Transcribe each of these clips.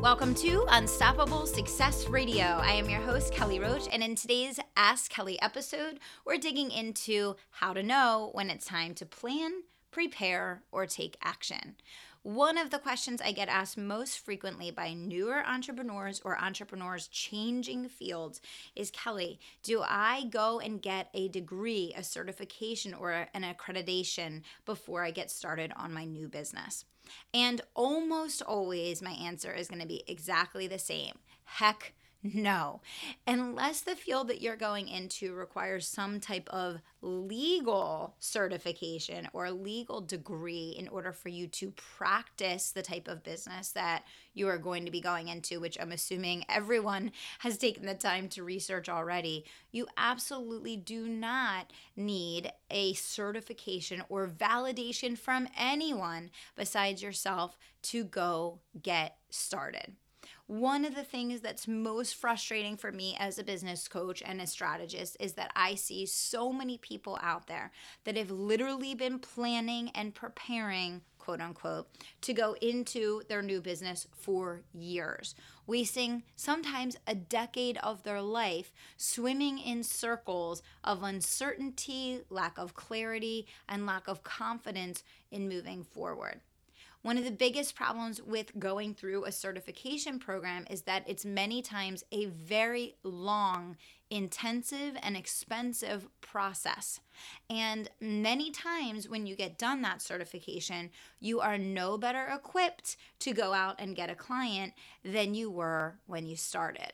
Welcome to Unstoppable Success Radio. I am your host, Kelly Roach, and in today's Ask Kelly episode, we're digging into how to know when it's time to plan, prepare, or take action. One of the questions I get asked most frequently by newer entrepreneurs or entrepreneurs changing fields is Kelly, do I go and get a degree, a certification, or an accreditation before I get started on my new business? And almost always my answer is going to be exactly the same. Heck no. Unless the field that you're going into requires some type of legal certification or legal degree in order for you to practice the type of business that you are going to be going into, which I'm assuming everyone has taken the time to research already, you absolutely do not need a certification or validation from anyone besides yourself to go get started one of the things that's most frustrating for me as a business coach and a strategist is that I see so many people out there that have literally been planning and preparing quote unquote, to go into their new business for years, wasting sometimes a decade of their life swimming in circles of uncertainty, lack of clarity, and lack of confidence in moving forward. One of the biggest problems with going through a certification program is that it's many times a very long, intensive, and expensive process. And many times when you get done that certification, you are no better equipped to go out and get a client than you were when you started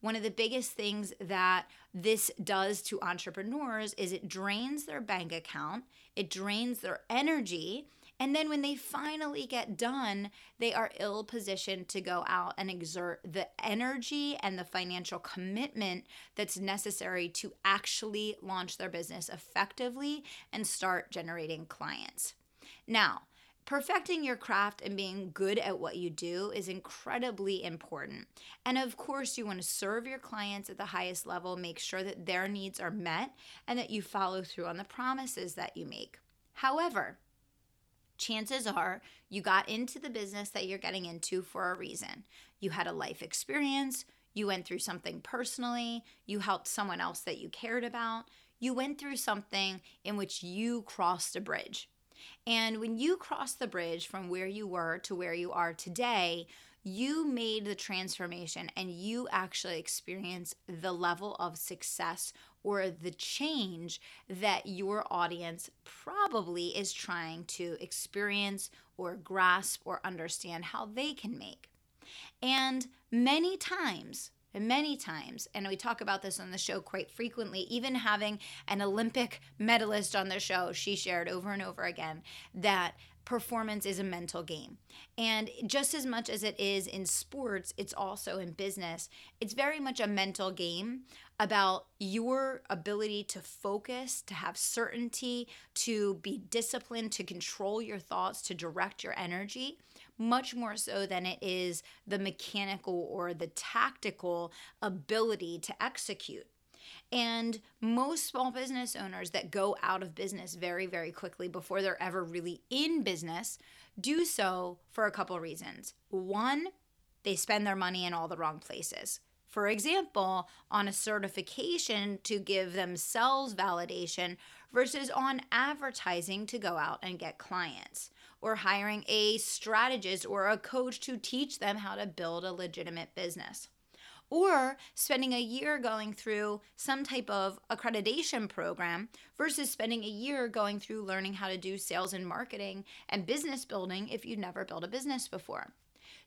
one of the biggest things that this does to entrepreneurs is it drains their bank account, it drains their energy, and then when they finally get done, they are ill positioned to go out and exert the energy and the financial commitment that's necessary to actually launch their business effectively and start generating clients. Now, Perfecting your craft and being good at what you do is incredibly important. And of course, you want to serve your clients at the highest level, make sure that their needs are met, and that you follow through on the promises that you make. However, chances are you got into the business that you're getting into for a reason. You had a life experience, you went through something personally, you helped someone else that you cared about, you went through something in which you crossed a bridge. And when you cross the bridge from where you were to where you are today, you made the transformation and you actually experience the level of success or the change that your audience probably is trying to experience or grasp or understand how they can make. And many times, many times, and we talk about this on the show quite frequently, even having an Olympic medalist on the show, she shared over and over again that performance is a mental game. And just as much as it is in sports, it's also in business. It's very much a mental game about your ability to focus, to have certainty, to be disciplined, to control your thoughts, to direct your energy, much more so than it is the mechanical or the tactical ability to execute. And most small business owners that go out of business very, very quickly before they're ever really in business do so for a couple reasons. One, they spend their money in all the wrong places. For example, on a certification to give themselves validation versus on advertising to go out and get clients, or hiring a strategist or a coach to teach them how to build a legitimate business or spending a year going through some type of accreditation program versus spending a year going through learning how to do sales and marketing and business building if you've never built a business before.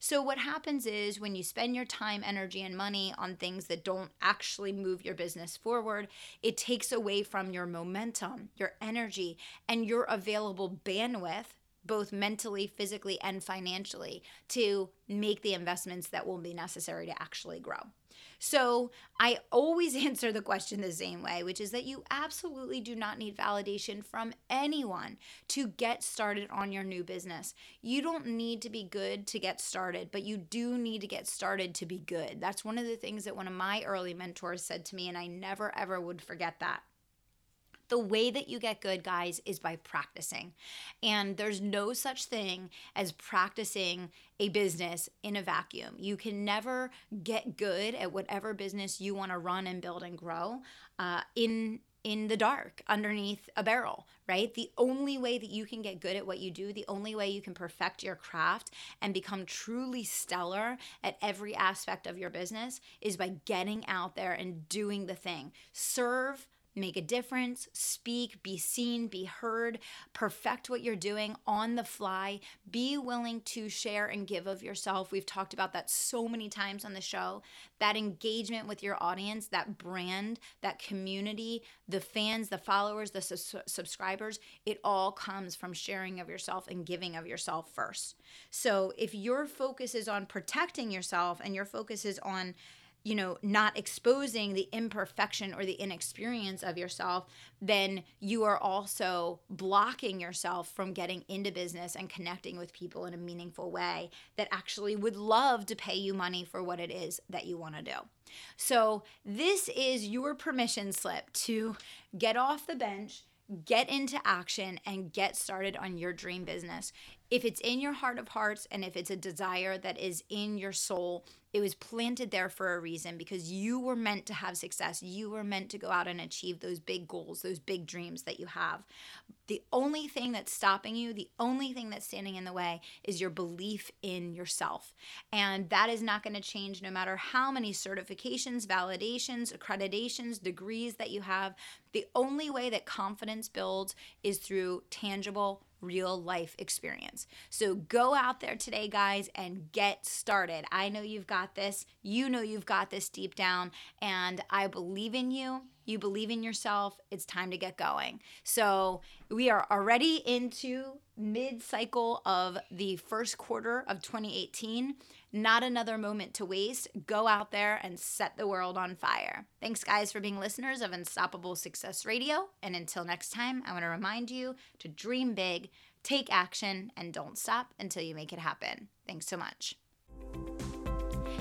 So, what happens is when you spend your time, energy, and money on things that don't actually move your business forward, it takes away from your momentum, your energy, and your available bandwidth both mentally, physically, and financially, to make the investments that will be necessary to actually grow. So I always answer the question the same way, which is that you absolutely do not need validation from anyone to get started on your new business. You don't need to be good to get started, but you do need to get started to be good. That's one of the things that one of my early mentors said to me, and I never ever would forget that. The way that you get good, guys, is by practicing. And there's no such thing as practicing a business in a vacuum. You can never get good at whatever business you want to run and build and grow uh, in in the dark underneath a barrel, right? The only way that you can get good at what you do, the only way you can perfect your craft and become truly stellar at every aspect of your business is by getting out there and doing the thing. Serve make a difference, speak, be seen, be heard, perfect what you're doing on the fly, be willing to share and give of yourself. We've talked about that so many times on the show. That engagement with your audience, that brand, that community, the fans, the followers, the su- subscribers, it all comes from sharing of yourself and giving of yourself first. So if your focus is on protecting yourself and your focus is on you know, not exposing the imperfection or the inexperience of yourself, then you are also blocking yourself from getting into business and connecting with people in a meaningful way that actually would love to pay you money for what it is that you want to do. So, this is your permission slip to get off the bench get into action and get started on your dream business. If it's in your heart of hearts and if it's a desire that is in your soul, it was planted there for a reason because you were meant to have success. You were meant to go out and achieve those big goals, those big dreams that you have. The only thing that's stopping you, the only thing that's standing in the way is your belief in yourself. And that is not going to change no matter how many certifications, validations, accreditations, degrees that you have. The only way that confidence builds is through tangible real life experience. So go out there today, guys, and get started. I know you've got this. You know you've got this deep down, and I believe in you. You believe in yourself. It's time to get going. So we are already into mid cycle of the first quarter of 2018. Not another moment to waste. Go out there and set the world on fire. Thanks, guys, for being listeners of Unstoppable Success Radio. And until next time, I want to remind you to dream big, take action, and don't stop until you make it happen. Thanks so much.